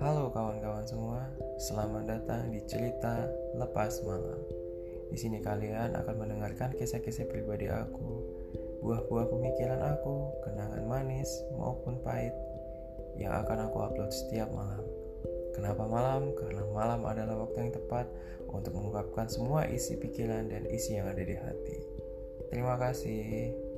Halo kawan-kawan semua, selamat datang di cerita lepas malam. Di sini kalian akan mendengarkan kisah-kisah pribadi aku, buah-buah pemikiran aku, kenangan manis maupun pahit yang akan aku upload setiap malam. Kenapa malam? Karena malam adalah waktu yang tepat untuk mengungkapkan semua isi pikiran dan isi yang ada di hati. Terima kasih.